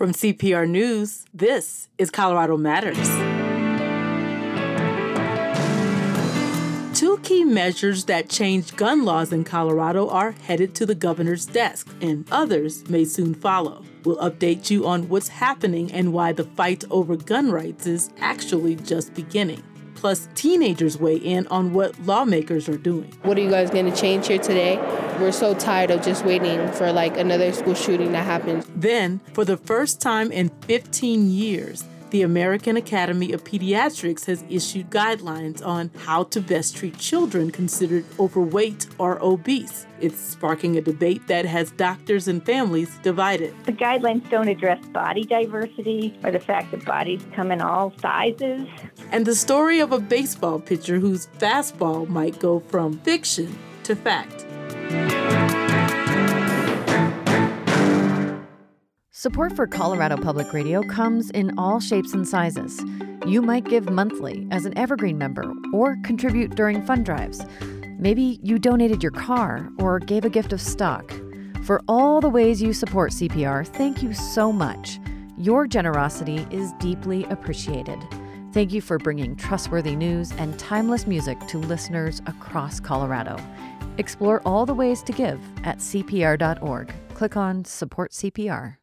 From CPR News, this is Colorado Matters. Two key measures that change gun laws in Colorado are headed to the governor's desk, and others may soon follow. We'll update you on what's happening and why the fight over gun rights is actually just beginning. Plus, teenagers weigh in on what lawmakers are doing. What are you guys going to change here today? We're so tired of just waiting for like another school shooting to happen. Then, for the first time in 15 years, the American Academy of Pediatrics has issued guidelines on how to best treat children considered overweight or obese. It's sparking a debate that has doctors and families divided. The guidelines don't address body diversity or the fact that bodies come in all sizes. And the story of a baseball pitcher whose fastball might go from fiction to fact. Support for Colorado Public Radio comes in all shapes and sizes. You might give monthly as an Evergreen member or contribute during fund drives. Maybe you donated your car or gave a gift of stock. For all the ways you support CPR, thank you so much. Your generosity is deeply appreciated. Thank you for bringing trustworthy news and timeless music to listeners across Colorado. Explore all the ways to give at CPR.org. Click on Support CPR.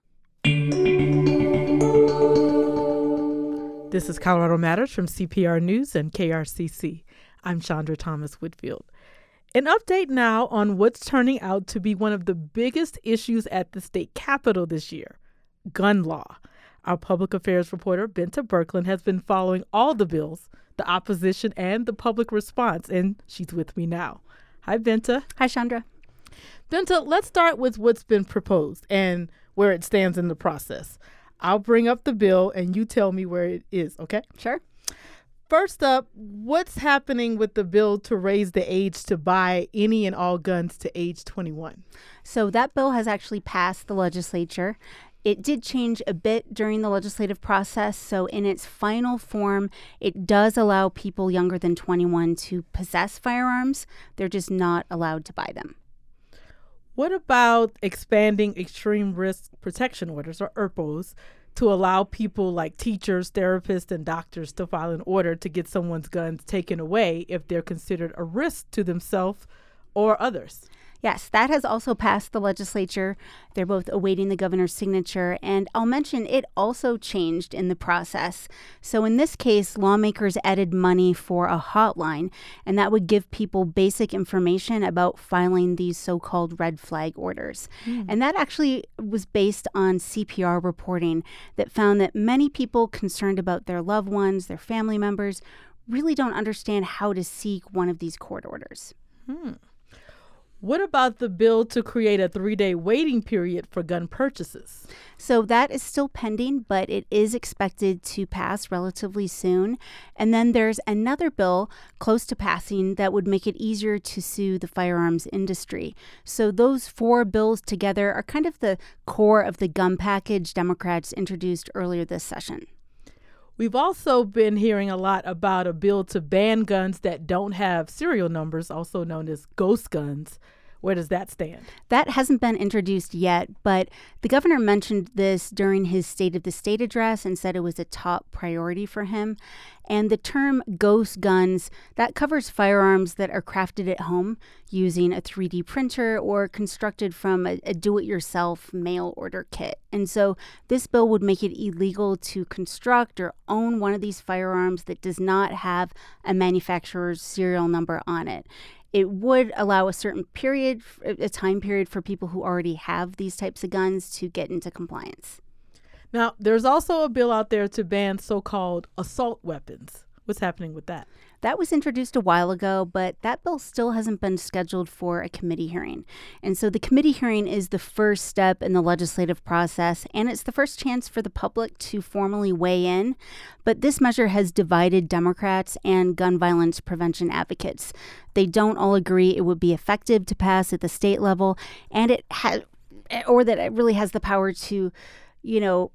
This is Colorado Matters from CPR News and KRCC. I'm Chandra Thomas Whitfield. An update now on what's turning out to be one of the biggest issues at the state capitol this year gun law. Our public affairs reporter, Bente Birkeland, has been following all the bills, the opposition, and the public response, and she's with me now. Hi, Bente. Hi, Chandra. Bente, let's start with what's been proposed and where it stands in the process. I'll bring up the bill and you tell me where it is, okay? Sure. First up, what's happening with the bill to raise the age to buy any and all guns to age 21? So, that bill has actually passed the legislature. It did change a bit during the legislative process. So, in its final form, it does allow people younger than 21 to possess firearms. They're just not allowed to buy them. What about expanding extreme risk protection orders or ERPOs to allow people like teachers, therapists, and doctors to file an order to get someone's guns taken away if they're considered a risk to themselves or others? Yes, that has also passed the legislature. They're both awaiting the governor's signature. And I'll mention it also changed in the process. So, in this case, lawmakers added money for a hotline, and that would give people basic information about filing these so called red flag orders. Mm. And that actually was based on CPR reporting that found that many people concerned about their loved ones, their family members, really don't understand how to seek one of these court orders. Hmm. What about the bill to create a three day waiting period for gun purchases? So that is still pending, but it is expected to pass relatively soon. And then there's another bill close to passing that would make it easier to sue the firearms industry. So those four bills together are kind of the core of the gun package Democrats introduced earlier this session. We've also been hearing a lot about a bill to ban guns that don't have serial numbers, also known as ghost guns. Where does that stand? That hasn't been introduced yet, but the governor mentioned this during his State of the State address and said it was a top priority for him. And the term ghost guns, that covers firearms that are crafted at home using a 3D printer or constructed from a, a do it yourself mail order kit. And so this bill would make it illegal to construct or own one of these firearms that does not have a manufacturer's serial number on it it would allow a certain period, a time period for people who already have these types of guns to get into compliance. Now, there's also a bill out there to ban so called assault weapons. What's happening with that? That was introduced a while ago, but that bill still hasn't been scheduled for a committee hearing. And so the committee hearing is the first step in the legislative process, and it's the first chance for the public to formally weigh in. But this measure has divided Democrats and gun violence prevention advocates. They don't all agree it would be effective to pass at the state level, and it has, or that it really has the power to, you know,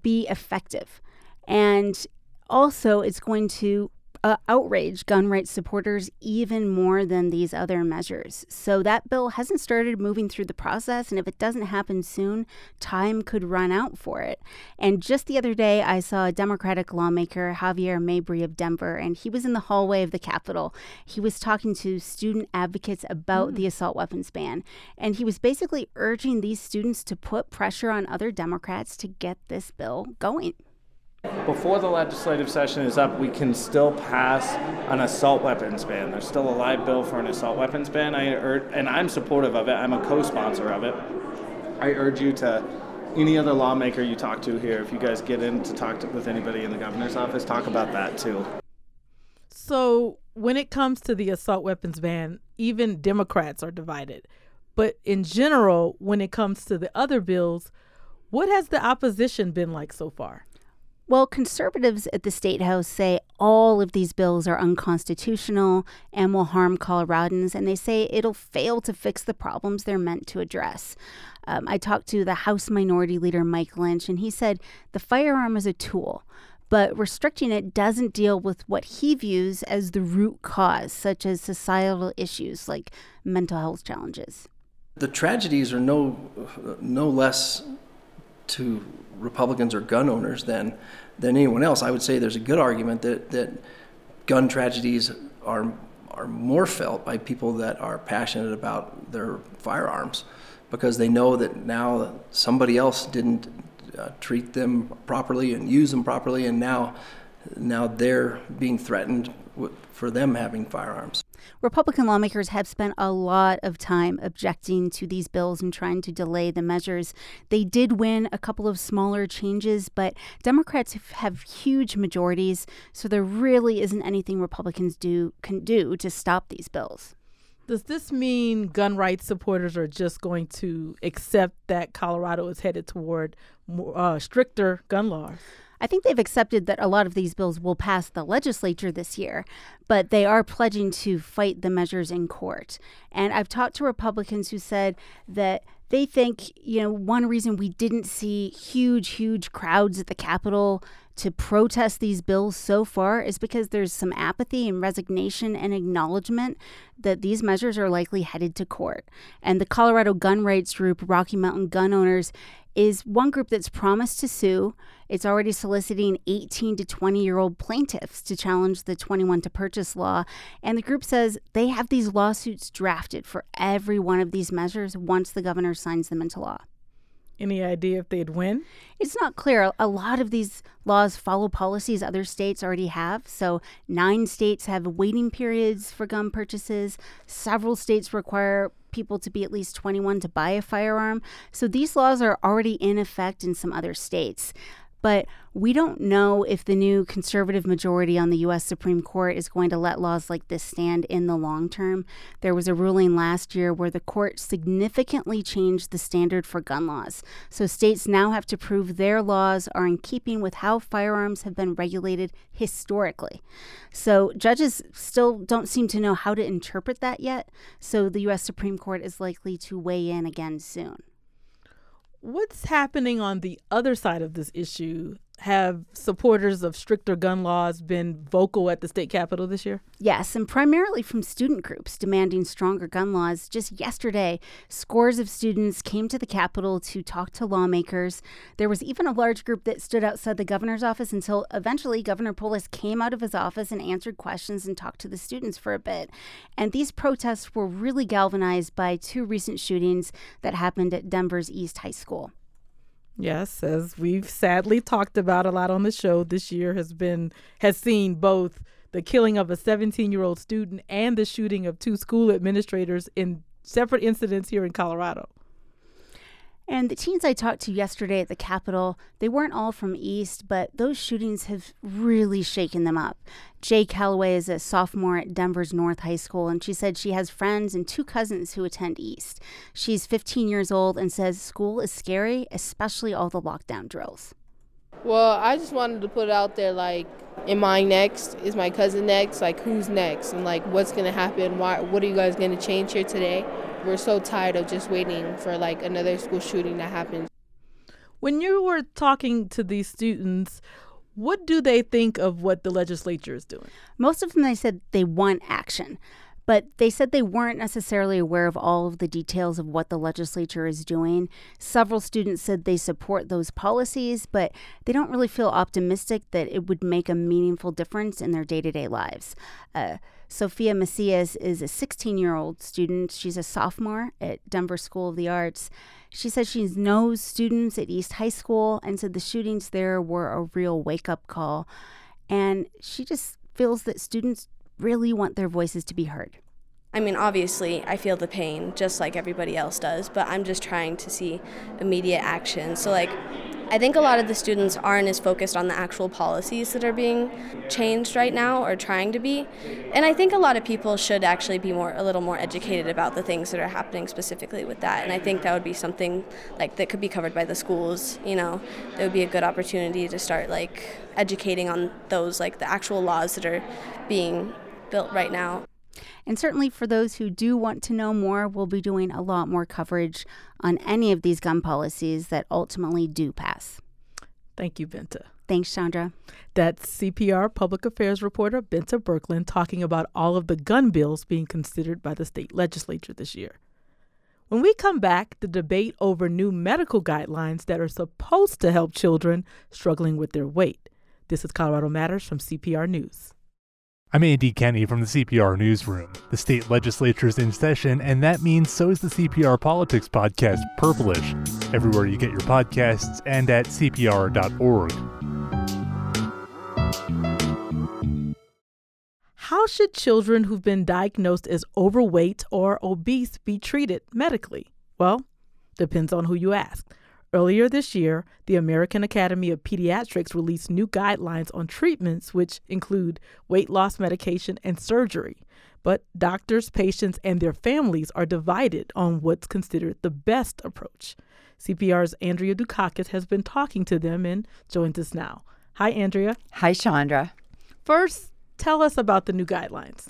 be effective. And also, it's going to uh, outrage gun rights supporters even more than these other measures. So that bill hasn't started moving through the process, and if it doesn't happen soon, time could run out for it. And just the other day, I saw a Democratic lawmaker, Javier Mabrey of Denver, and he was in the hallway of the Capitol. He was talking to student advocates about mm. the assault weapons ban, and he was basically urging these students to put pressure on other Democrats to get this bill going. Before the legislative session is up, we can still pass an assault weapons ban. There's still a live bill for an assault weapons ban, I ur- and I'm supportive of it. I'm a co-sponsor of it. I urge you to, any other lawmaker you talk to here, if you guys get in to talk to, with anybody in the governor's office, talk about that too. So when it comes to the assault weapons ban, even Democrats are divided. But in general, when it comes to the other bills, what has the opposition been like so far? Well, conservatives at the State House say all of these bills are unconstitutional and will harm Coloradans, and they say it'll fail to fix the problems they're meant to address. Um, I talked to the House Minority Leader Mike Lynch, and he said the firearm is a tool, but restricting it doesn't deal with what he views as the root cause, such as societal issues like mental health challenges. The tragedies are no, no less to Republicans or gun owners than than anyone else. I would say there's a good argument that that gun tragedies are are more felt by people that are passionate about their firearms because they know that now somebody else didn't uh, treat them properly and use them properly and now now they're being threatened for them having firearms. Republican lawmakers have spent a lot of time objecting to these bills and trying to delay the measures. They did win a couple of smaller changes, but Democrats have huge majorities, so there really isn't anything Republicans do can do to stop these bills. Does this mean gun rights supporters are just going to accept that Colorado is headed toward more, uh, stricter gun laws? I think they've accepted that a lot of these bills will pass the legislature this year, but they are pledging to fight the measures in court. And I've talked to Republicans who said that they think, you know, one reason we didn't see huge, huge crowds at the Capitol to protest these bills so far is because there's some apathy and resignation and acknowledgement that these measures are likely headed to court. And the Colorado gun rights group, Rocky Mountain Gun Owners, is one group that's promised to sue. It's already soliciting 18 to 20 year old plaintiffs to challenge the 21 to purchase law. And the group says they have these lawsuits drafted for every one of these measures once the governor signs them into law. Any idea if they'd win? It's not clear. A lot of these laws follow policies other states already have. So, nine states have waiting periods for gun purchases. Several states require people to be at least 21 to buy a firearm. So, these laws are already in effect in some other states. But we don't know if the new conservative majority on the U.S. Supreme Court is going to let laws like this stand in the long term. There was a ruling last year where the court significantly changed the standard for gun laws. So states now have to prove their laws are in keeping with how firearms have been regulated historically. So judges still don't seem to know how to interpret that yet. So the U.S. Supreme Court is likely to weigh in again soon. What's happening on the other side of this issue have supporters of stricter gun laws been vocal at the state capitol this year? Yes, and primarily from student groups demanding stronger gun laws. Just yesterday, scores of students came to the capitol to talk to lawmakers. There was even a large group that stood outside the governor's office until eventually Governor Polis came out of his office and answered questions and talked to the students for a bit. And these protests were really galvanized by two recent shootings that happened at Denver's East High School. Yes, as we've sadly talked about a lot on the show, this year has been has seen both the killing of a 17-year-old student and the shooting of two school administrators in separate incidents here in Colorado. And the teens I talked to yesterday at the Capitol, they weren't all from East, but those shootings have really shaken them up. Jay Calloway is a sophomore at Denver's North High School, and she said she has friends and two cousins who attend East. She's 15 years old and says school is scary, especially all the lockdown drills. Well, I just wanted to put it out there like, am I next? Is my cousin next? Like, who's next? And like, what's going to happen? Why, what are you guys going to change here today? We're so tired of just waiting for like another school shooting to happen. When you were talking to these students, What do they think of what the legislature is doing? Most of them, they said they want action but they said they weren't necessarily aware of all of the details of what the legislature is doing. Several students said they support those policies, but they don't really feel optimistic that it would make a meaningful difference in their day to day lives. Uh, Sophia Macias is a 16 year old student. She's a sophomore at Denver School of the Arts. She says she knows students at East High School and said the shootings there were a real wake up call. And she just feels that students really want their voices to be heard. I mean, obviously, I feel the pain just like everybody else does, but I'm just trying to see immediate action. So, like, I think a lot of the students aren't as focused on the actual policies that are being changed right now or trying to be. And I think a lot of people should actually be more a little more educated about the things that are happening specifically with that. And I think that would be something like that could be covered by the schools, you know. That would be a good opportunity to start like educating on those like the actual laws that are being built right now. And certainly for those who do want to know more, we'll be doing a lot more coverage on any of these gun policies that ultimately do pass. Thank you, Bente. Thanks, Chandra. That's CPR public affairs reporter Bente Birkeland talking about all of the gun bills being considered by the state legislature this year. When we come back, the debate over new medical guidelines that are supposed to help children struggling with their weight. This is Colorado Matters from CPR News. I'm Andy Kenney from the CPR Newsroom. The state legislature is in session, and that means so is the CPR Politics podcast, Purplish, everywhere you get your podcasts and at CPR.org. How should children who've been diagnosed as overweight or obese be treated medically? Well, depends on who you ask. Earlier this year, the American Academy of Pediatrics released new guidelines on treatments, which include weight loss medication and surgery. But doctors, patients, and their families are divided on what's considered the best approach. CPR's Andrea Dukakis has been talking to them and joins us now. Hi, Andrea. Hi, Chandra. First, tell us about the new guidelines.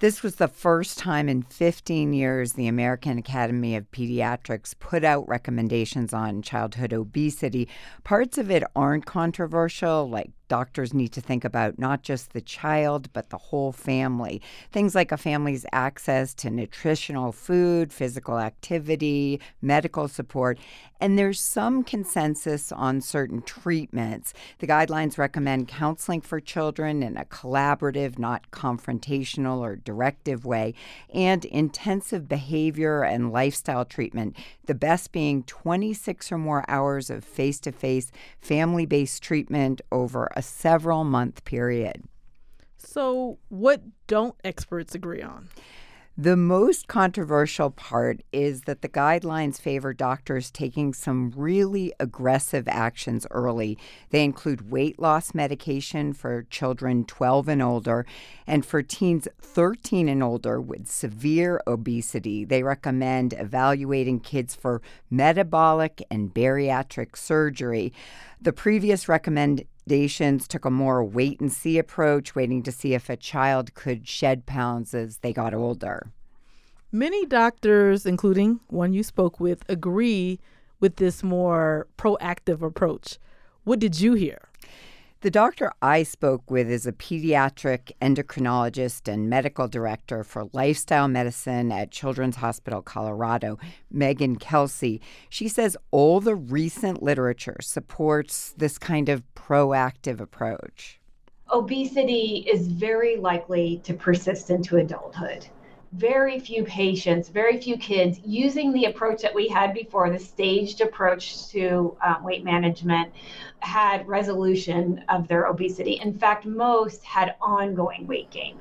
This was the first time in 15 years the American Academy of Pediatrics put out recommendations on childhood obesity. Parts of it aren't controversial, like doctors need to think about not just the child, but the whole family. Things like a family's access to nutritional food, physical activity, medical support. And there's some consensus on certain treatments. The guidelines recommend counseling for children in a collaborative, not confrontational or directive way, and intensive behavior and lifestyle treatment, the best being 26 or more hours of face to face, family based treatment over a several month period. So, what don't experts agree on? The most controversial part is that the guidelines favor doctors taking some really aggressive actions early. They include weight loss medication for children 12 and older, and for teens 13 and older with severe obesity, they recommend evaluating kids for metabolic and bariatric surgery. The previous recommend recommendations took a more wait and see approach, waiting to see if a child could shed pounds as they got older. Many doctors, including one you spoke with, agree with this more proactive approach. What did you hear? The doctor I spoke with is a pediatric endocrinologist and medical director for lifestyle medicine at Children's Hospital Colorado, Megan Kelsey. She says all the recent literature supports this kind of proactive approach. Obesity is very likely to persist into adulthood very few patients, very few kids using the approach that we had before, the staged approach to uh, weight management, had resolution of their obesity. In fact, most had ongoing weight gain.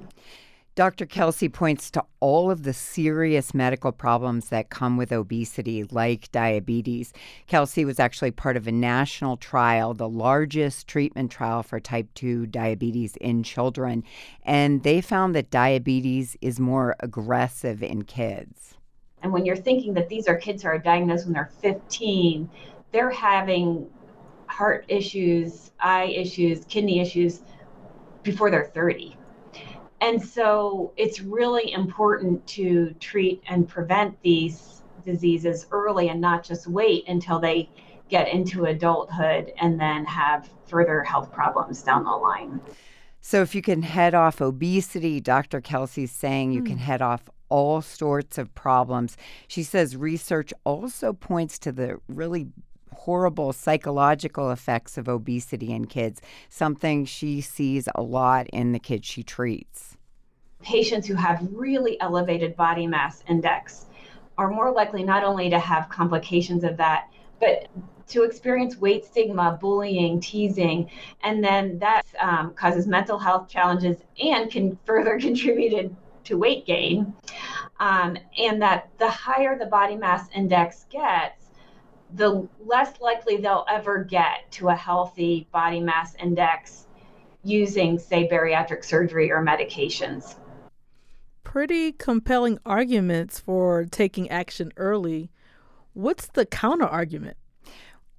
Dr. Kelsey points to all of the serious medical problems that come with obesity, like diabetes. Kelsey was actually part of a national trial, the largest treatment trial for type 2 diabetes in children, and they found that diabetes is more aggressive in kids. And when you're thinking that these are kids who are diagnosed when they're 15, they're having heart issues, eye issues, kidney issues before they're 30 and so it's really important to treat and prevent these diseases early and not just wait until they get into adulthood and then have further health problems down the line. So, if you can head off obesity, Dr. Kelsey's saying you mm. can hmm. head off all sorts of problems. She says research also points to the really horrible psychological effects of obesity in kids, something she sees a lot in the kids she treats. Patients who have really elevated body mass index are more likely not only to have complications of that, but to experience weight stigma, bullying, teasing, and then that um, causes mental health challenges and can further contribute to weight gain. Um, and that the higher the body mass index gets, the less likely they'll ever get to a healthy body mass index using, say, bariatric surgery or medications. Pretty compelling arguments for taking action early. What's the counter argument?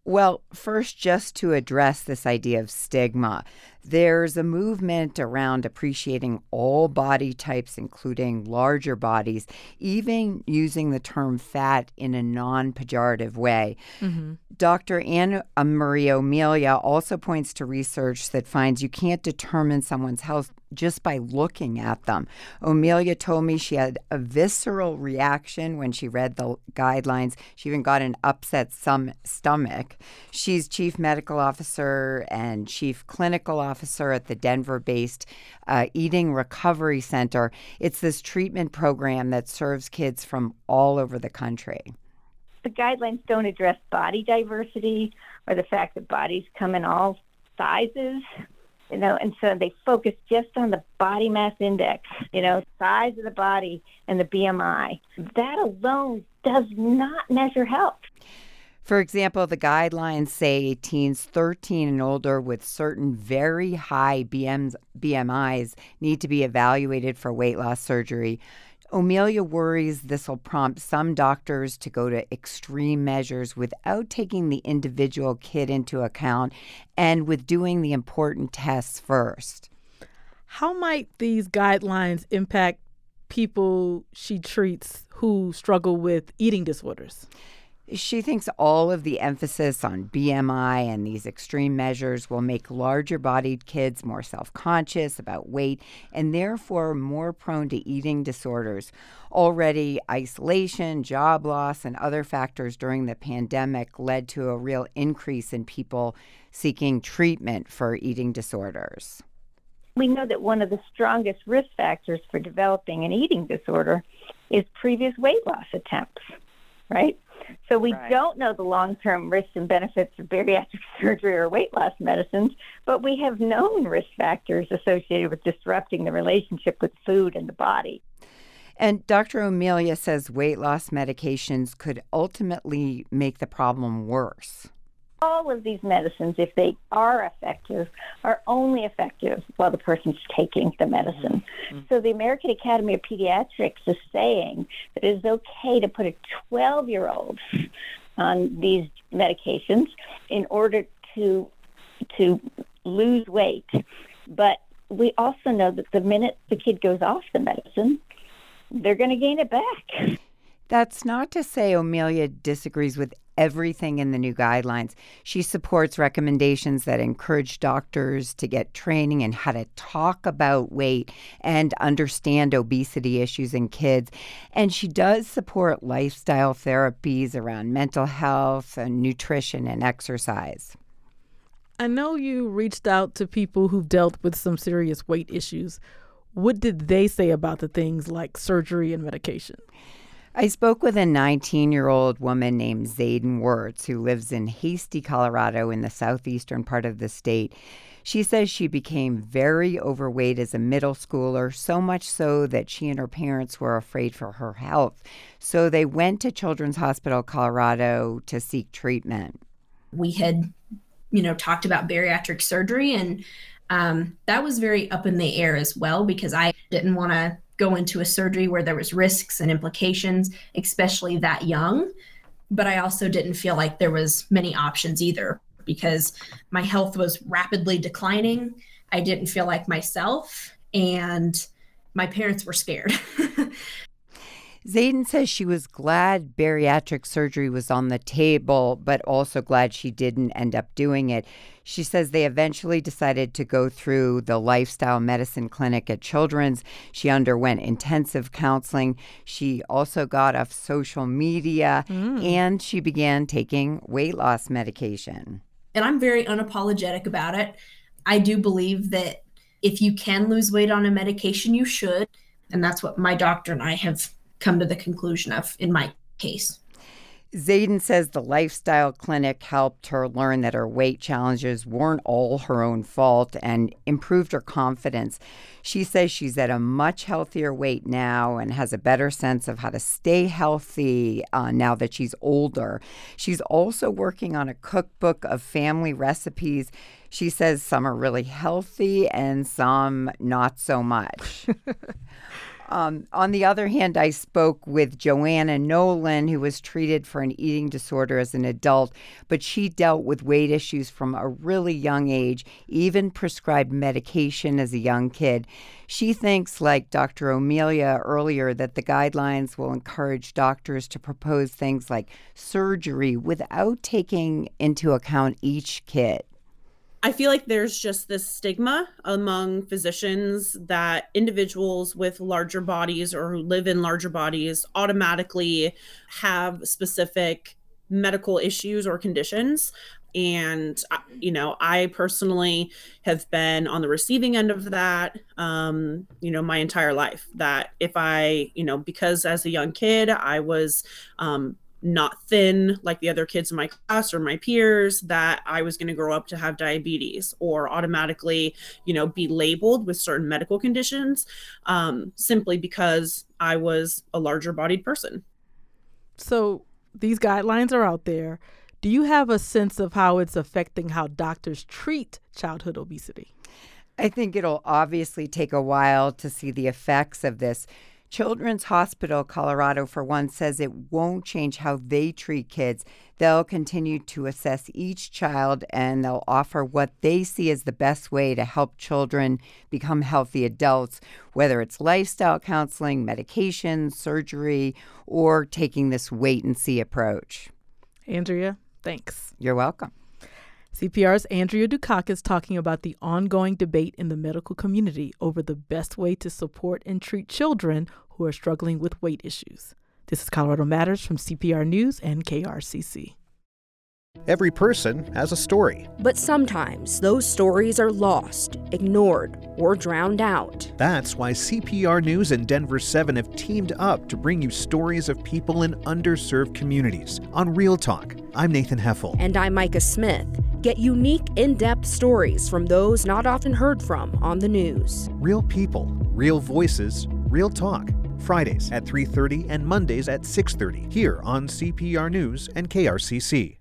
Well, first, just to address this idea of stigma, there's a movement around appreciating all body types, including larger bodies, even using the term fat in a non pejorative way. Mm-hmm. Dr. Anne Marie O'Melia also points to research that finds you can't determine someone's health just by looking at them. O'Melia told me she had a visceral reaction when she read the guidelines. She even got an upset some stomach. She's chief medical officer and chief clinical officer at the Denver based uh, Eating Recovery Center. It's this treatment program that serves kids from all over the country. The guidelines don't address body diversity or the fact that bodies come in all sizes you know, and so they focus just on the body mass index, you know, size of the body and the BMI. That alone does not measure health. For example, the guidelines say teens 13 and older with certain very high BMs, BMIs need to be evaluated for weight loss surgery. O'Melia worries this will prompt some doctors to go to extreme measures without taking the individual kid into account and with doing the important tests first. How might these guidelines impact people she treats who struggle with eating disorders? She thinks all of the emphasis on BMI and these extreme measures will make larger bodied kids more self conscious about weight and therefore more prone to eating disorders. Already, isolation, job loss, and other factors during the pandemic led to a real increase in people seeking treatment for eating disorders. We know that one of the strongest risk factors for developing an eating disorder is previous weight loss attempts, right? So we right. don't know the long-term risks and benefits of bariatric surgery or weight loss medicines, but we have known risk factors associated with disrupting the relationship with food and the body. And Dr. O'Melia says weight loss medications could ultimately make the problem worse all of these medicines, if they are effective, are only effective while the person's taking the medicine. Mm-hmm. So the American Academy of Pediatrics is saying that it is okay to put a 12 year old on these medications in order to to lose weight. But we also know that the minute the kid goes off the medicine, they're going to gain it back. That's not to say O'Melia disagrees with everything in the new guidelines. She supports recommendations that encourage doctors to get training in how to talk about weight and understand obesity issues in kids. And she does support lifestyle therapies around mental health and nutrition and exercise. I know you reached out to people who've dealt with some serious weight issues. What did they say about the things like surgery and medication? I spoke with a 19 year old woman named Zayden Wirtz who lives in Hasty, Colorado, in the southeastern part of the state. She says she became very overweight as a middle schooler, so much so that she and her parents were afraid for her health. So they went to Children's Hospital Colorado to seek treatment. We had, you know, talked about bariatric surgery, and um, that was very up in the air as well because I didn't want to go into a surgery where there was risks and implications, especially that young. But I also didn't feel like there was many options either because my health was rapidly declining. I didn't feel like myself and my parents were scared. Zayden says she was glad bariatric surgery was on the table, but also glad she didn't end up doing it. She says they eventually decided to go through the lifestyle medicine clinic at Children's. She underwent intensive counseling. She also got off social media mm. and she began taking weight loss medication. And I'm very unapologetic about it. I do believe that if you can lose weight on a medication, you should. And that's what my doctor and I have come to the conclusion of in my case. Zayden says the lifestyle clinic helped her learn that her weight challenges weren't all her own fault and improved her confidence. She says she's at a much healthier weight now and has a better sense of how to stay healthy uh, now that she's older. She's also working on a cookbook of family recipes. She says some are really healthy and some not so much. Um, on the other hand, I spoke with Joanna Nolan, who was treated for an eating disorder as an adult, but she dealt with weight issues from a really young age, even prescribed medication as a young kid. She thinks, like Dr. O'Melia earlier, that the guidelines will encourage doctors to propose things like surgery without taking into account each kid. I feel like there's just this stigma among physicians that individuals with larger bodies or who live in larger bodies automatically have specific medical issues or conditions. And, uh, you know, I personally have been on the receiving end of that, um, you know, my entire life. That if I, you know, because as a young kid, I was um, not thin like the other kids in my class or my peers that I was going to grow up to have diabetes or automatically, you know, be labeled with certain medical conditions um, simply because I was a larger bodied person. So these guidelines are out there. Do you have a sense of how it's affecting how doctors treat childhood obesity? I think it'll obviously take a while to see the effects of this. Children's Hospital Colorado, for one, says it won't change how they treat kids. They'll continue to assess each child and they'll offer what they see as the best way to help children become healthy adults, whether it's lifestyle counseling, medication, surgery, or taking this wait and see approach. Andrea, thanks. You're welcome. CPR's Andrea Dukakis talking about the ongoing debate in the medical community over the best way to support and treat children who are struggling with weight issues. This is Colorado Matters from CPR News and KRCC. Every person has a story. But sometimes those stories are lost, ignored, or drowned out. That's why CPR News and Denver 7 have teamed up to bring you stories of people in underserved communities on Real Talk. I'm Nathan Heffel. And I'm Micah Smith. Get unique, in depth stories from those not often heard from on the news. Real people, real voices, real talk. Fridays at 3:30 and Mondays at 6:30 here on CPR News and KRCC.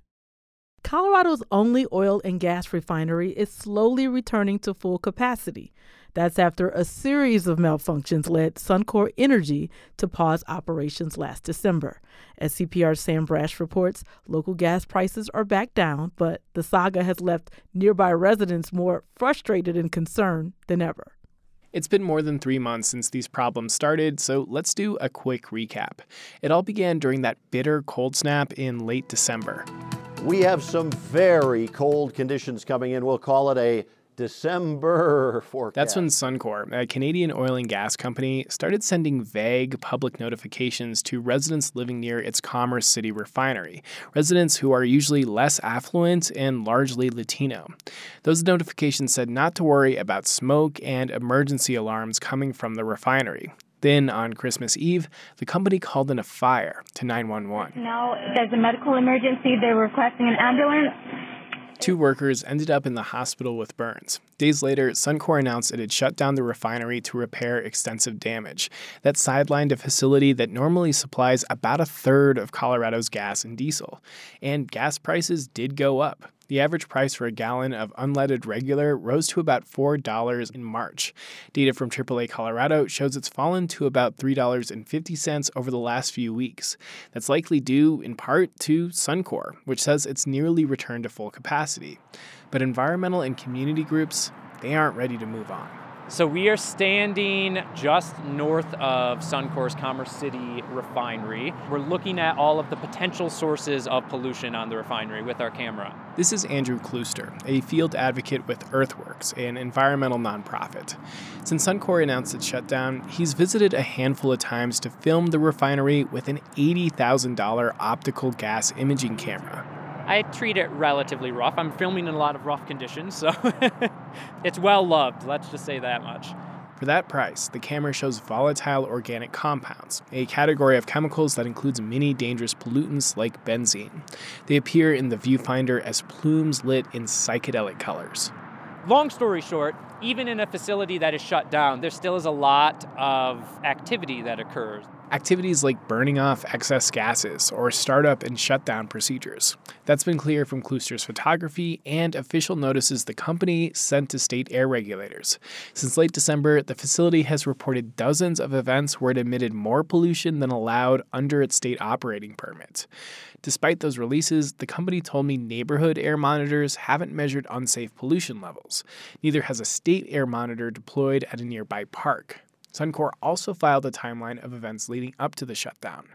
Colorado's only oil and gas refinery is slowly returning to full capacity. That's after a series of malfunctions led Suncor Energy to pause operations last December. As CPR's Sam Brasch reports, local gas prices are back down, but the saga has left nearby residents more frustrated and concerned than ever. It's been more than three months since these problems started, so let's do a quick recap. It all began during that bitter cold snap in late December. We have some very cold conditions coming in. We'll call it a December forecast. That's when Suncor, a Canadian oil and gas company, started sending vague public notifications to residents living near its Commerce City refinery, residents who are usually less affluent and largely Latino. Those notifications said not to worry about smoke and emergency alarms coming from the refinery. Then, on Christmas Eve, the company called in a fire to 911. Now there's a medical emergency. They're requesting an ambulance. Two workers ended up in the hospital with burns. Days later, Suncor announced it had shut down the refinery to repair extensive damage. That sidelined a facility that normally supplies about a third of Colorado's gas and diesel. And gas prices did go up. The average price for a gallon of unleaded regular rose to about $4 in March. Data from AAA Colorado shows it's fallen to about $3.50 over the last few weeks. That's likely due, in part, to Suncor, which says it's nearly returned to full capacity. But environmental and community groups, they aren't ready to move on. So we are standing just north of Suncor's Commerce City refinery. We're looking at all of the potential sources of pollution on the refinery with our camera. This is Andrew Klooster, a field advocate with Earthworks, an environmental nonprofit. Since Suncor announced its shutdown, he's visited a handful of times to film the refinery with an $80,000 optical gas imaging camera. I treat it relatively rough. I'm filming in a lot of rough conditions, so it's well loved, let's just say that much. For that price, the camera shows volatile organic compounds, a category of chemicals that includes many dangerous pollutants like benzene. They appear in the viewfinder as plumes lit in psychedelic colors. Long story short, even in a facility that is shut down, there still is a lot of activity that occurs. Activities like burning off excess gases or startup and shutdown procedures. That's been clear from Klooster's photography and official notices the company sent to state air regulators. Since late December, the facility has reported dozens of events where it emitted more pollution than allowed under its state operating permit. Despite those releases, the company told me neighborhood air monitors haven't measured unsafe pollution levels. Neither has a state air monitor deployed at a nearby park. Suncor also filed a timeline of events leading up to the shutdown.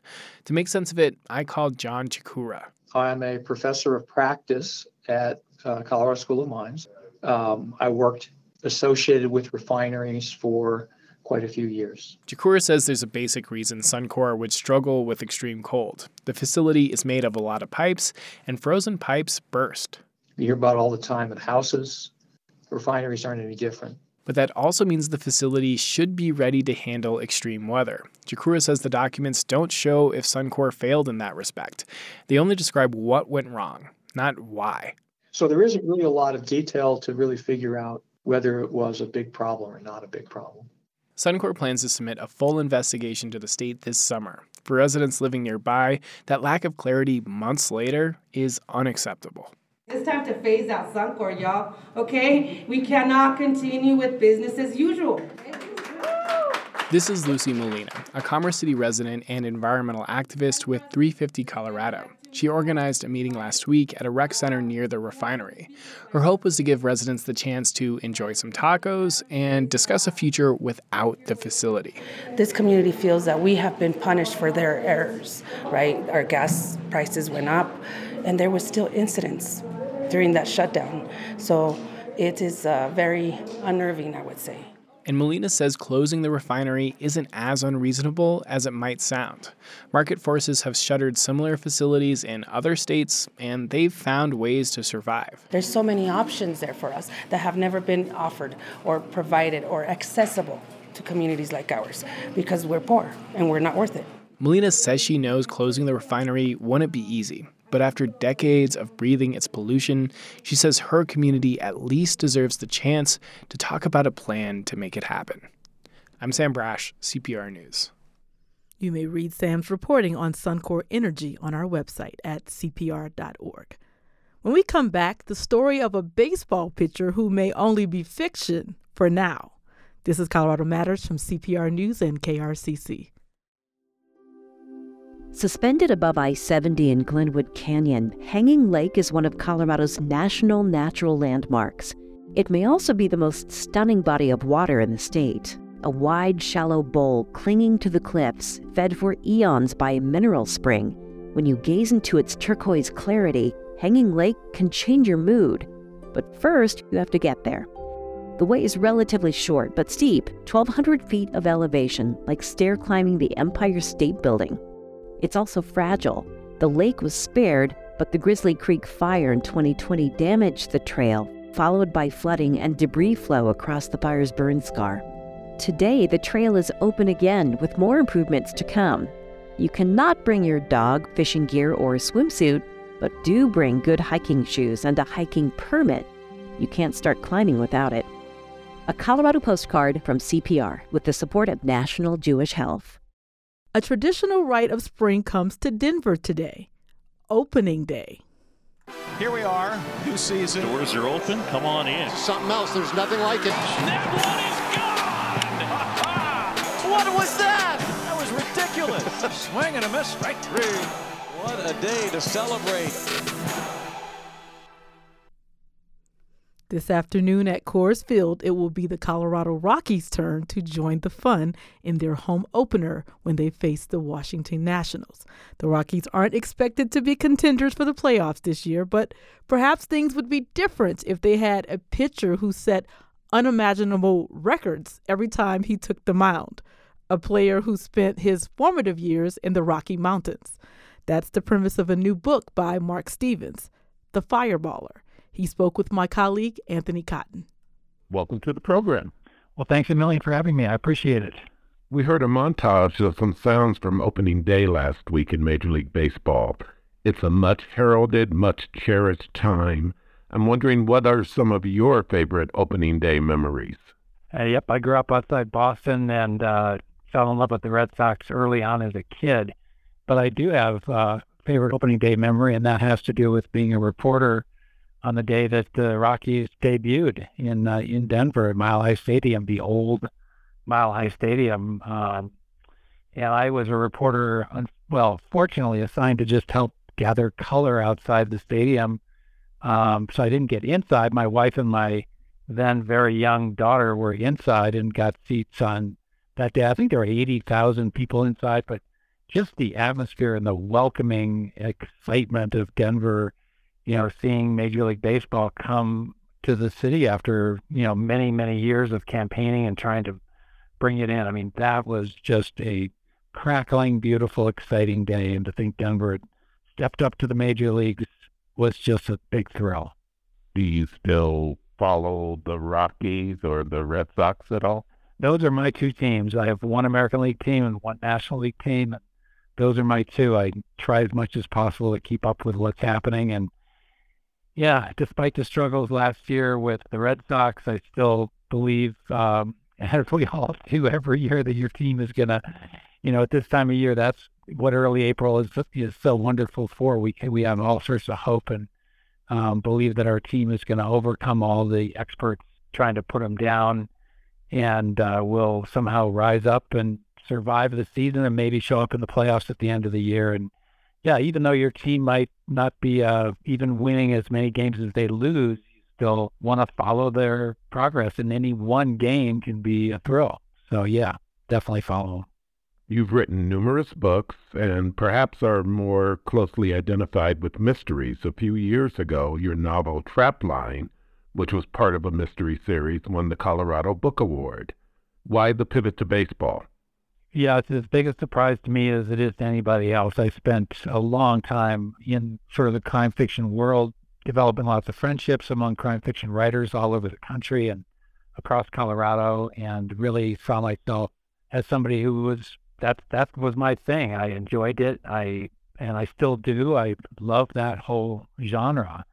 To make sense of it, I called John Jechura. I'm a professor of practice at uh, Colorado School of Mines. Um, I worked associated with refineries for quite a few years. Jechura says there's a basic reason Suncor would struggle with extreme cold. The facility is made of a lot of pipes, and frozen pipes burst. You hear about all the time at houses. Refineries aren't any different but that also means the facility should be ready to handle extreme weather. Jechura says the documents don't show if Suncor failed in that respect. They only describe what went wrong, not why. So there isn't really a lot of detail to really figure out whether it was a big problem or not a big problem. Suncor plans to submit a full investigation to the state this summer. For residents living nearby, that lack of clarity months later is unacceptable. It's time to phase out Suncor, y'all. Okay? We cannot continue with business as usual. This is Lucy Molina, a Commerce City resident and environmental activist with 350 Colorado. She organized a meeting last week at a rec center near the refinery. Her hope was to give residents the chance to enjoy some tacos and discuss a future without the facility. This community feels that we have been punished for their errors, right? Our gas prices went up, and there were still incidents during that shutdown. So it is uh, very unnerving, I would say. And Molina says closing the refinery isn't as unreasonable as it might sound. Market forces have shuttered similar facilities in other states, and they've found ways to survive. There's so many options there for us that have never been offered or provided or accessible to communities like ours because we're poor and we're not worth it. Molina says she knows closing the refinery wouldn't be easy, but after decades of breathing its pollution, she says her community at least deserves the chance to talk about a plan to make it happen. I'm Sam Brasch, CPR News. You may read Sam's reporting on Suncor Energy on our website at cpr.org. When we come back, the story of a baseball pitcher who may only be fiction for now. This is Colorado Matters from CPR News and KRCC. Suspended above I 70 in Glenwood Canyon, Hanging Lake is one of Colorado's national natural landmarks. It may also be the most stunning body of water in the state. A wide, shallow bowl clinging to the cliffs, fed for eons by a mineral spring. When you gaze into its turquoise clarity, Hanging Lake can change your mood. But first, you have to get there. The way is relatively short but steep 1,200 feet of elevation, like stair climbing the Empire State Building. It's also fragile. The lake was spared, but the Grizzly Creek fire in 2020 damaged the trail, followed by flooding and debris flow across the fire's burn scar. Today, the trail is open again with more improvements to come. You cannot bring your dog, fishing gear, or swimsuit, but do bring good hiking shoes and a hiking permit. You can't start climbing without it. A Colorado postcard from CPR with the support of National Jewish Health. A traditional rite of spring comes to Denver today opening day. Here we are, new season. Doors are open. Come on in. Something else. There's nothing like it. That one is gone. what was that? That was ridiculous. Swing and a miss. Strike three. What a day to celebrate. This afternoon at Coors Field, it will be the Colorado Rockies' turn to join the fun in their home opener when they face the Washington Nationals. The Rockies aren't expected to be contenders for the playoffs this year, but perhaps things would be different if they had a pitcher who set unimaginable records every time he took the mound, a player who spent his formative years in the Rocky Mountains. That's the premise of a new book by Mark Stevens, The Fireballer. He spoke with my colleague, Anthony Cotton. Welcome to the program. Well, thanks a million for having me. I appreciate it. We heard a montage of some sounds from opening day last week in Major League Baseball. It's a much heralded, much cherished time. I'm wondering what are some of your favorite opening day memories? Uh, yep, I grew up outside Boston and uh, fell in love with the Red Sox early on as a kid. But I do have a uh, favorite opening day memory, and that has to do with being a reporter on the day that the Rockies debuted in uh, in Denver at Mile High Stadium, the old Mile High Stadium. Um, and I was a reporter, well, fortunately assigned to just help gather color outside the stadium. Um, so I didn't get inside. My wife and my then very young daughter were inside and got seats on that day. I think there were 80,000 people inside, but just the atmosphere and the welcoming excitement of Denver you know, seeing Major League Baseball come to the city after, you know, many, many years of campaigning and trying to bring it in. I mean, that was just a crackling, beautiful, exciting day. And to think Denver stepped up to the major leagues was just a big thrill. Do you still follow the Rockies or the Red Sox at all? Those are my two teams. I have one American League team and one National League team. Those are my two. I try as much as possible to keep up with what's happening and yeah, despite the struggles last year with the Red Sox, I still believe, um, as we all do every year, that your team is going to, you know, at this time of year, that's what early April is, is so wonderful for. We, we have all sorts of hope and um, believe that our team is going to overcome all the experts trying to put them down and uh, will somehow rise up and survive the season and maybe show up in the playoffs at the end of the year and yeah, even though your team might not be uh, even winning as many games as they lose, you still want to follow their progress, and any one game can be a thrill. So, yeah, definitely follow. You've written numerous books and perhaps are more closely identified with mysteries. A few years ago, your novel Trapline, which was part of a mystery series, won the Colorado Book Award. Why the pivot to baseball? Yeah, it's as big a surprise to me as it is to anybody else. I spent a long time in sort of the crime fiction world, developing lots of friendships among crime fiction writers all over the country and across Colorado, and really saw myself as somebody who was that that was my thing. I enjoyed it. I and I still do. I love that whole genre.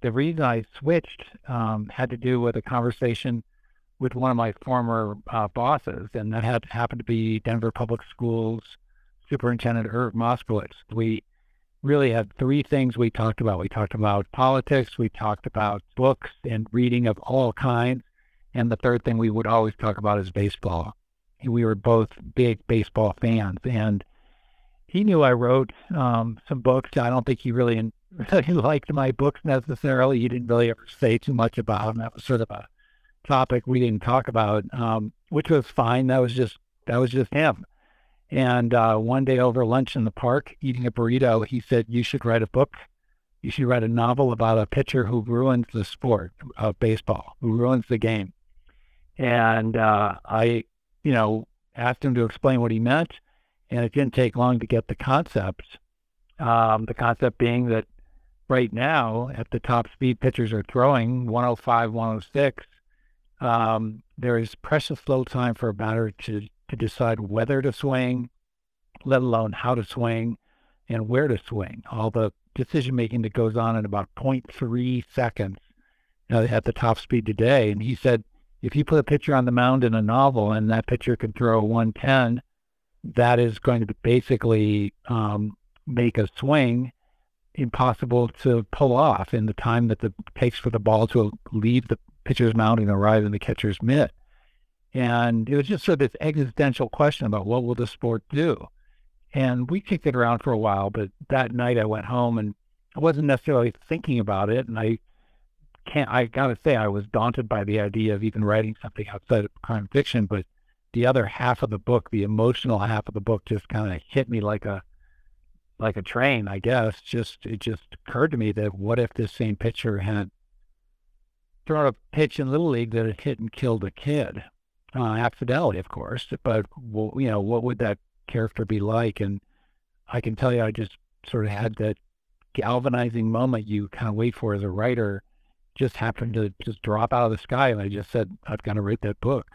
The reason I switched um, had to do with a conversation with one of my former uh, bosses, and that had happened to be Denver Public Schools Superintendent Irv Moskowitz. We really had three things we talked about. We talked about politics, we talked about books and reading of all kinds, and the third thing we would always talk about is baseball. We were both big baseball fans, and he knew I wrote um, some books. I don't think he really, really liked my books necessarily. He didn't really ever say too much about them. That was sort of a topic we didn't talk about, um, which was fine. That was just that was just him. And uh, one day over lunch in the park, eating a burrito, he said, "You should write a book. You should write a novel about a pitcher who ruins the sport of baseball, who ruins the game." And uh, I, you know, asked him to explain what he meant, and it didn't take long to get the concept. Um, the concept being that right now, at the top speed pitchers are throwing 105, 106, um, there is precious little time for a batter to, to decide whether to swing, let alone how to swing and where to swing. All the decision making that goes on in about 0.3 seconds you know, at the top speed today. And he said, if you put a pitcher on the mound in a novel and that pitcher can throw a 110, that is going to basically um, make a swing impossible to pull off in the time that it takes for the ball to leave the pitcher's mound and arrive in the catcher's mitt. And it was just sort of this existential question about what will the sport do? And we kicked it around for a while, but that night I went home and I wasn't necessarily thinking about it. And I can't. I gotta say, I was daunted by the idea of even writing something outside of crime fiction. But the other half of the book, the emotional half of the book, just kind of hit me like a like a train. I guess just it just occurred to me that what if this same pitcher had thrown a pitch in little league that had hit and killed a kid, uh, accidentally, of course. But well, you know, what would that character be like? And I can tell you, I just sort of had that galvanizing moment you kind of wait for as a writer just happened to just drop out of the sky. And I just said, I've got to write that book.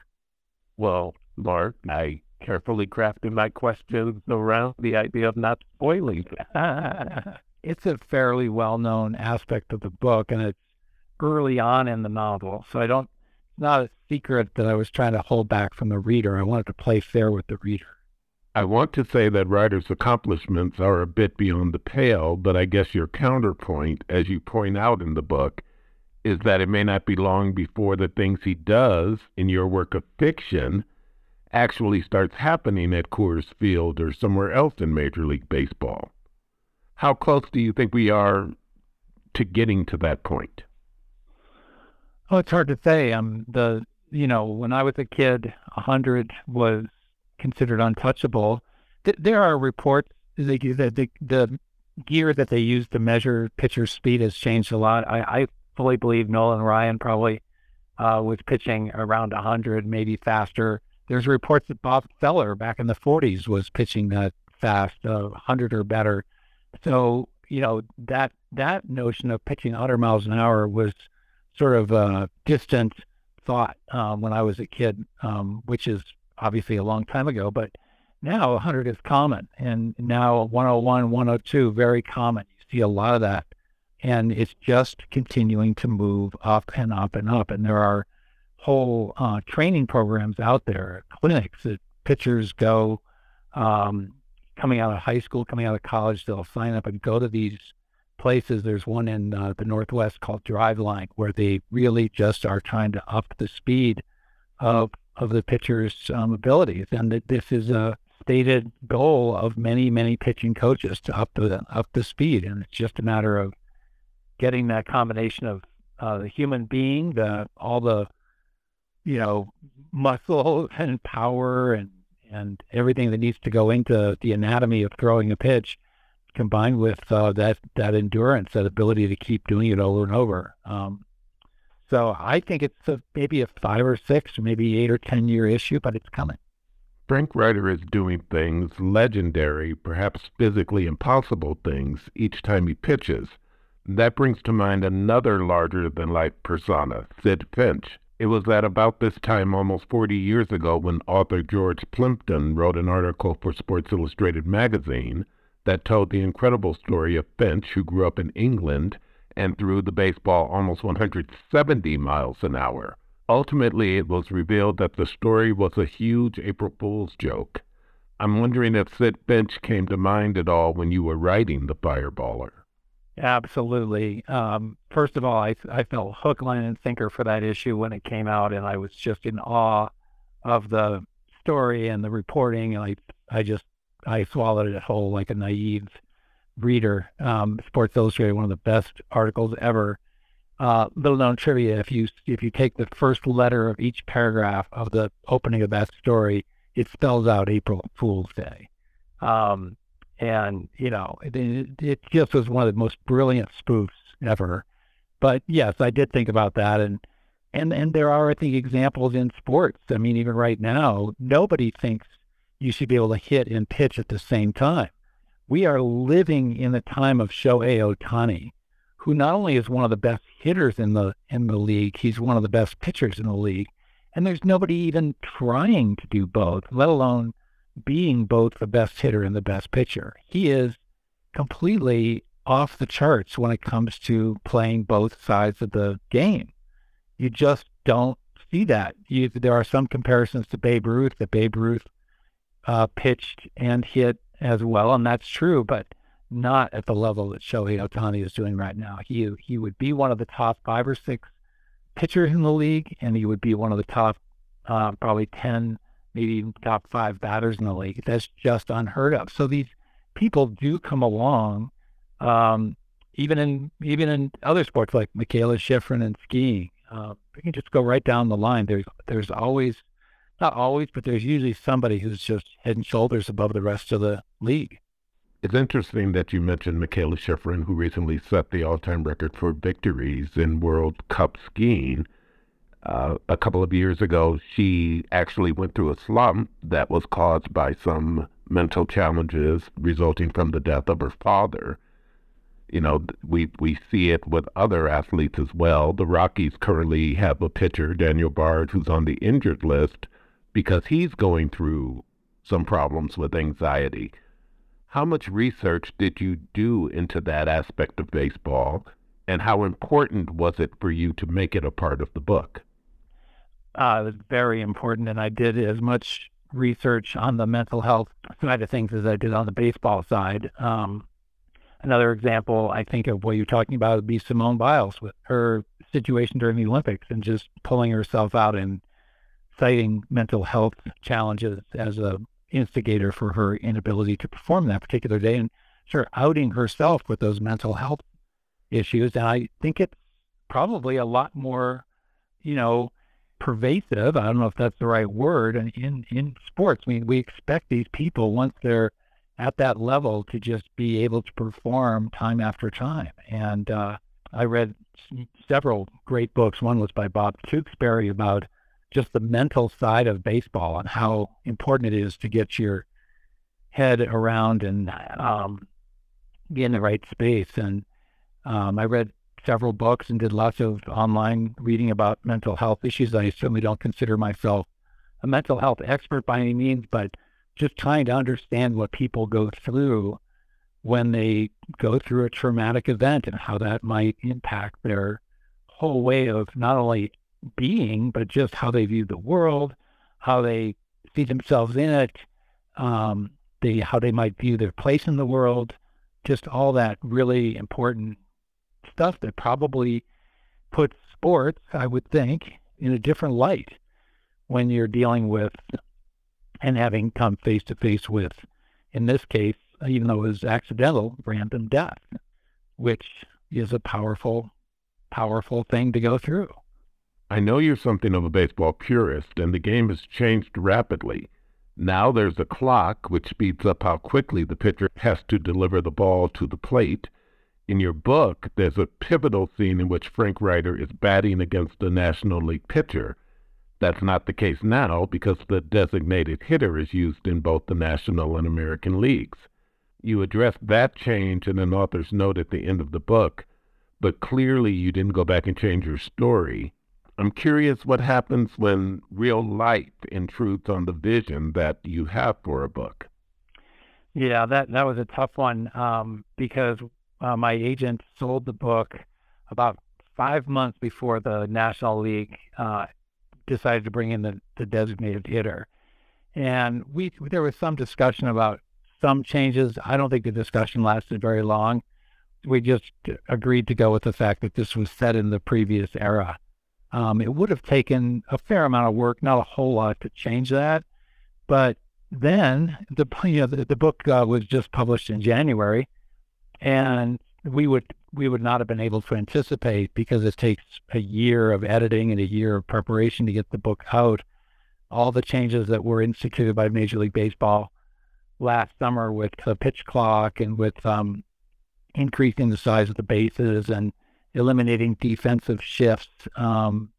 Well, Mark, I carefully crafted my questions around the idea of not spoiling. it's a fairly well known aspect of the book, and it's early on in the novel. So I don't, it's not a secret that I was trying to hold back from the reader. I wanted to play fair with the reader. I want to say that Reiter's accomplishments are a bit beyond the pale, but I guess your counterpoint, as you point out in the book, is that it may not be long before the things he does in your work of fiction actually starts happening at Coors Field or somewhere else in Major League Baseball. How close do you think we are to getting to that point? Oh, it's hard to say. Um, the you know when I was a kid, hundred was considered untouchable. Th- there are reports that the, the, the gear that they use to measure pitcher speed has changed a lot. I, I fully believe Nolan Ryan probably uh, was pitching around 100, maybe faster. There's reports that Bob Feller back in the 40s was pitching that fast, uh, 100 or better. So you know that that notion of pitching 100 miles an hour was sort of a distant thought um, when I was a kid, um, which is obviously a long time ago, but now 100 is common. And now 101, 102, very common. You see a lot of that. And it's just continuing to move up and up and up. And there are whole uh, training programs out there, clinics that pitchers go um, coming out of high school, coming out of college. They'll sign up and go to these places. There's one in uh, the Northwest called Driveline where they really just are trying to up the speed of of the pitcher's um, abilities, and that this is a stated goal of many many pitching coaches to up the up the speed, and it's just a matter of getting that combination of uh, the human being, the all the you know muscle and power and and everything that needs to go into the anatomy of throwing a pitch, combined with uh, that that endurance, that ability to keep doing it over and over. Um, so I think it's a, maybe a five or six, maybe eight or 10 year issue, but it's coming. Frank Reiter is doing things legendary, perhaps physically impossible things each time he pitches. That brings to mind another larger than life persona, Sid Finch. It was at about this time almost 40 years ago when author George Plimpton wrote an article for Sports Illustrated magazine that told the incredible story of Finch, who grew up in England and threw the baseball almost 170 miles an hour. Ultimately, it was revealed that the story was a huge April Fool's joke. I'm wondering if Sid Finch came to mind at all when you were writing The Fireballer. Absolutely. Um, first of all, I, I felt hook, line, and sinker for that issue when it came out, and I was just in awe of the story and the reporting. And I I just I swallowed it whole like a naive reader. Um, Sports Illustrated, one of the best articles ever. Uh, little known trivia: if you if you take the first letter of each paragraph of the opening of that story, it spells out April Fool's Day. Um, and you know, it, it just was one of the most brilliant spoofs ever. But yes, I did think about that, and and and there are I think examples in sports. I mean, even right now, nobody thinks you should be able to hit and pitch at the same time we are living in the time of Shohei Ohtani, who not only is one of the best hitters in the in the league, he's one of the best pitchers in the league. And there's nobody even trying to do both, let alone being both the best hitter and the best pitcher. He is completely off the charts when it comes to playing both sides of the game. You just don't see that. You, there are some comparisons to Babe Ruth that Babe Ruth uh, pitched and hit as well, and that's true, but not at the level that Shohei Ohtani is doing right now. He he would be one of the top five or six pitchers in the league, and he would be one of the top uh, probably ten, maybe top five batters in the league. That's just unheard of. So these people do come along um, even in even in other sports like Mikaela Shiffrin and skiing, uh, we can just go right down the line. There's there's always not always, but there's usually somebody who's just head and shoulders above the rest of the league. It's interesting that you mentioned Mikaela Shiffrin, who recently set the all-time record for victories in World Cup skiing. Uh, a couple of years ago, she actually went through a slump that was caused by some mental challenges resulting from the death of her father. You know, we we see it with other athletes as well. The Rockies currently have a pitcher, Daniel Bard, who's on the injured list because he's going through some problems with anxiety. How much research did you do into that aspect of baseball, and how important was it for you to make it a part of the book? Uh, it was very important, and I did as much research on the mental health side of things as I did on the baseball side. Um, another example, I think, of what you're talking about would be Simone Biles with her situation during the Olympics and just pulling herself out and citing mental health challenges as a instigator for her inability to perform that particular day and sort of outing herself with those mental health issues. And I think it's probably a lot more, you know, pervasive. I don't know if that's the right word. And in, in sports, I mean, we expect these people once they're at that level to just be able to perform time after time. And uh, I read several great books. One was by Bob Tewksbury about just the mental side of baseball and how important it is to get your head around and um, be in the right space. And um, I read several books and did lots of online reading about mental health issues. I certainly don't consider myself a mental health expert by any means, but just trying to understand what people go through when they go through a traumatic event and how that might impact their whole way of not only being, but just how they view the world, how they see themselves in it, um, they how they might view their place in the world, just all that really important stuff that probably puts sports, I would think, in a different light when you're dealing with and having come face to face with, in this case, even though it was accidental, random death, which is a powerful, powerful thing to go through. I know you're something of a baseball purist, and the game has changed rapidly. Now there's a clock which speeds up how quickly the pitcher has to deliver the ball to the plate. In your book, there's a pivotal scene in which Frank Ryder is batting against a National League pitcher. That's not the case now because the designated hitter is used in both the National and American leagues. You address that change in an author's note at the end of the book, but clearly you didn't go back and change your story. I'm curious what happens when real life intrudes on the vision that you have for a book. Yeah, that that was a tough one um, because uh, my agent sold the book about five months before the National League uh, decided to bring in the, the designated hitter, and we there was some discussion about some changes. I don't think the discussion lasted very long. We just agreed to go with the fact that this was set in the previous era um, it would have taken a fair amount of work, not a whole lot to change that. But then the you know, the, the book uh, was just published in January, and we would we would not have been able to anticipate because it takes a year of editing and a year of preparation to get the book out. All the changes that were instituted by Major League Baseball last summer with the pitch clock and with um, increasing the size of the bases and eliminating defensive shifts, um,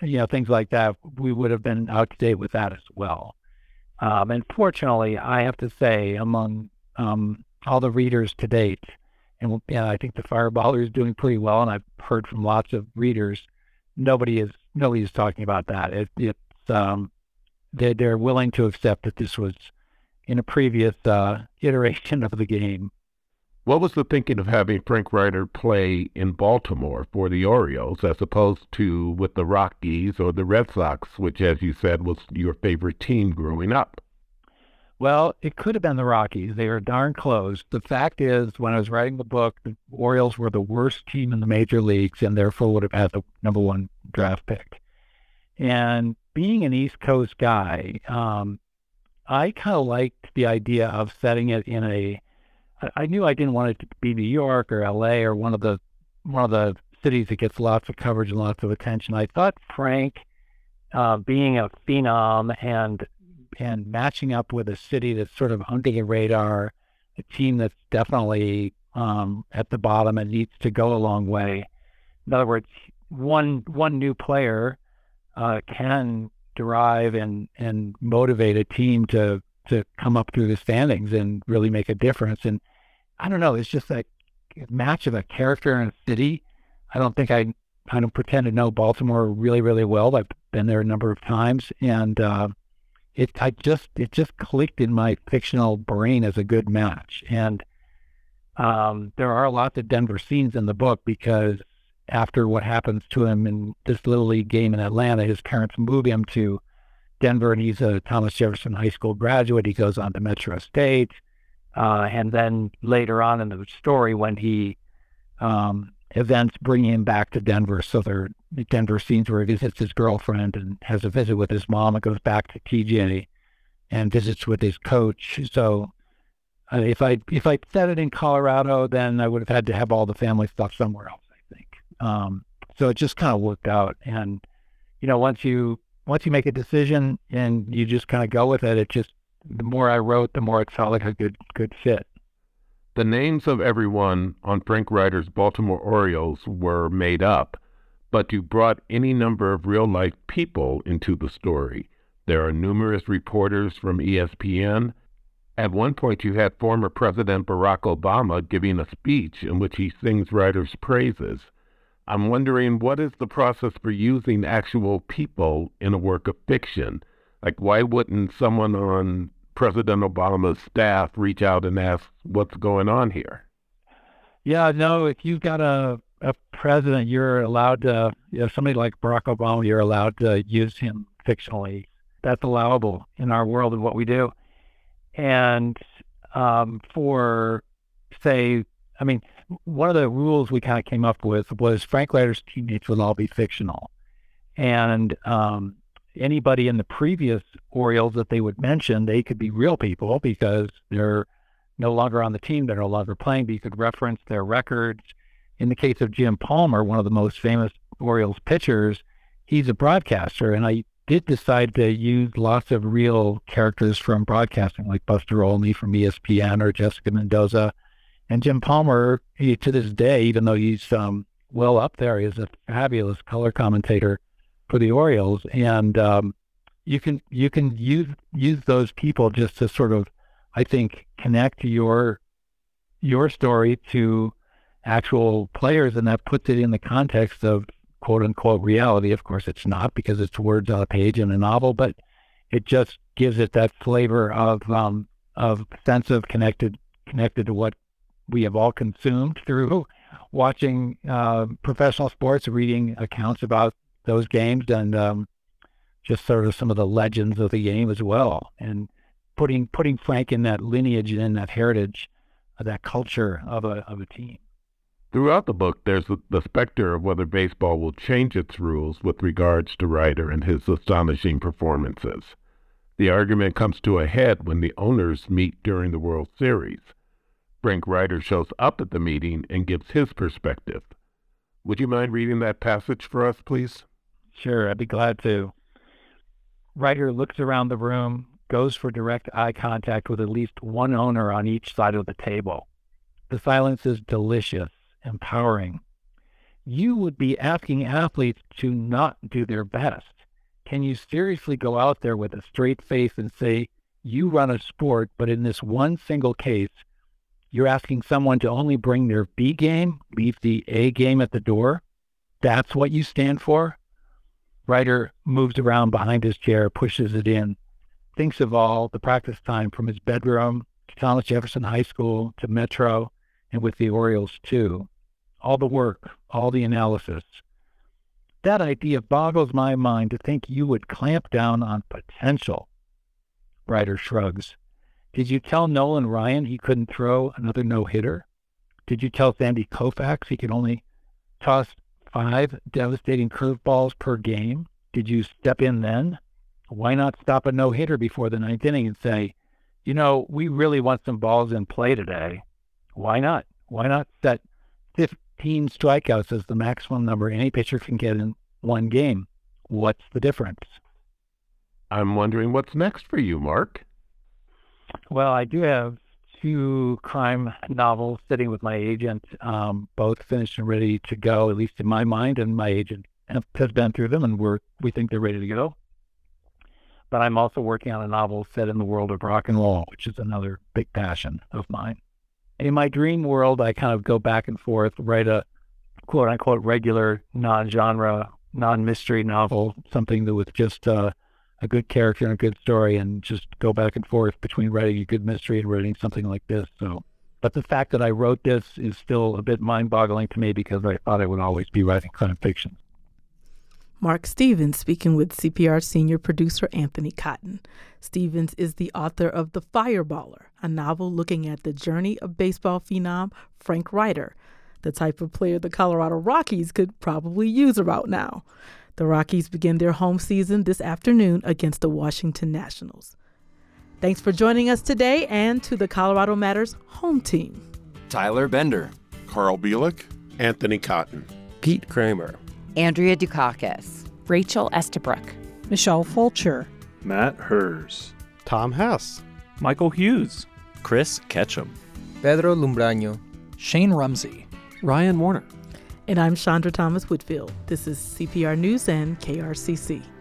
you know, things like that, we would have been out to date with that as well. Um, and fortunately, I have to say, among um, all the readers to date, and yeah, I think the Fireballer is doing pretty well, and I've heard from lots of readers. Nobody is nobody is talking about that. It, it's um, they they're willing to accept that this was in a previous uh, iteration of the game. What was the thinking of having Frank Reiter play in Baltimore for the Orioles as opposed to with the Rockies or the Red Sox, which, as you said, was your favorite team growing up? Well, it could have been the Rockies. They were darn close. The fact is, when I was writing the book, the Orioles were the worst team in the major leagues and therefore would have had the number one draft pick. And being an East Coast guy, um, I kind of liked the idea of setting it in a I knew I didn't want it to be New York or L.A. or one of the one of the cities that gets lots of coverage and lots of attention. I thought Frank, uh, being a phenom and and matching up with a city that's sort of under the radar, a team that's definitely um, at the bottom and needs to go a long way. In other words, one one new player uh, can drive and and motivate a team to to come up through the standings and really make a difference. And I don't know, it's just a match of a character and a city. I don't think I I don't pretend to know Baltimore really really well. I've been there a number of times, and uh, it I just it just clicked in my fictional brain as a good match. And um, there are lots of Denver scenes in the book because after what happens to him in this little league game in Atlanta, his parents move him to Denver, and he's a Thomas Jefferson High School graduate. He goes on to Metro State, uh, and then later on in the story, when he um, events bring him back to Denver, so there are Denver scenes where he visits his girlfriend and has a visit with his mom, and goes back to TJ and visits with his coach. So uh, if I if I set it in Colorado, then I would have had to have all the family stuff somewhere else. I think. Um, so it just kind of worked out. And, you know, once you, once you make a decision and you just kind of go with it, it just, the more I wrote, the more it felt like a good, good fit. The names of everyone on Frank Reiter's Baltimore Orioles were made up, but you brought any number of real life people into the story. There are numerous reporters from ESPN. At one point, you had former President Barack Obama giving a speech in which he sings Reiter's praises. I'm wondering what is the process for using actual people in a work of fiction? Like, why wouldn't someone on President Obama's staff reach out and ask what's going on here? Yeah, no, if you've got a, a president, you're allowed to, you know, somebody like Barack Obama, you're allowed to use him fictionally. That's allowable in our world and what we do. And um, for, say, I mean, one of the rules we kind of came up with was Frank Reiter's teammates would all be fictional. And um, anybody in the previous Orioles that they would mention, they could be real people because they're no longer on the team, they're no longer playing, but you could reference their records. In the case of Jim Palmer, one of the most famous Orioles pitchers, he's a broadcaster. And I did decide to use lots of real characters from broadcasting, like Buster Olney from ESPN or Jessica Mendoza and Jim Palmer, he, to this day, even though he's um, well up there, is a fabulous color commentator for the Orioles. And um, you can you can use use those people just to sort of, I think, connect your your story to actual players, and that puts it in the context of quote unquote reality. Of course, it's not because it's words on a page in a novel, but it just gives it that flavor of um, of sense of connected connected to what we have all consumed through watching uh, professional sports, reading accounts about those games, and um, just sort of some of the legends of the game as well, and putting putting Frank in that lineage and in that heritage, of that culture of a of a team. Throughout the book, there's the specter of whether baseball will change its rules with regards to Reiter and his astonishing performances. The argument comes to a head when the owners meet during the World Series. Frank Reiter shows up at the meeting and gives his perspective. Would you mind reading that passage for us, please? Sure, I'd be glad to. Reiter looks around the room, goes for direct eye contact with at least one owner on each side of the table. The silence is delicious, empowering. You would be asking athletes to not do their best. Can you seriously go out there with a straight face and say, you run a sport, but in this one single case, you're asking someone to only bring their B game, leave the A game at the door. That's what you stand for. Reiter moves around behind his chair, pushes it in, thinks of all the practice time from his bedroom to Thomas Jefferson High School to Metro and with the Orioles too. All the work, all the analysis. That idea boggles my mind to think you would clamp down on potential. Reiter shrugs. Did you tell Nolan Ryan he couldn't throw another no hitter? Did you tell Sandy Koufax he could only toss five devastating curveballs per game? Did you step in then? Why not stop a no hitter before the ninth inning and say, you know, we really want some balls in play today? why not? Why not set 15 strikeouts as the maximum number any pitcher can get in one game? What's the difference? I'm wondering what's next for you, Mark. Well, I do have two crime novels sitting with my agent, um, both finished and ready to go, at least in my mind, and my agent has been through them, and we're we think they're ready to go. But I'm also working on a novel set in the world of rock and roll, which is another big passion of mine. In my dream world, I kind of go back and forth, write a quote unquote regular non genre, non mystery novel, something that was just uh, a good character and a good story, and just go back and forth between writing a good mystery and writing something like this. So, but the fact that I wrote this is still a bit mind boggling to me because I thought I would always be writing crime fiction. Mark Stevens speaking with CPR senior producer Anthony Cotton. Stevens is the author of The Fireballer, a novel looking at the journey of baseball phenom Frank Reiter, the type of player the Colorado Rockies could probably use about now. The Rockies begin their home season this afternoon against the Washington Nationals. Thanks for joining us today and to the Colorado Matters home team. Tyler Bender, Carl Bielek, Anthony Cotton, Pete Kramer. Andrea Dukakis, Rachel Estabrook, Michelle Fulcher, Matt Hers, Tom Hess, Michael Hughes, Chris Ketchum, Pedro Lumbraño, Shane Rumsey, Ryan Warner. And I'm Chandra Thomas Whitfield. This is CPR News and KRCC.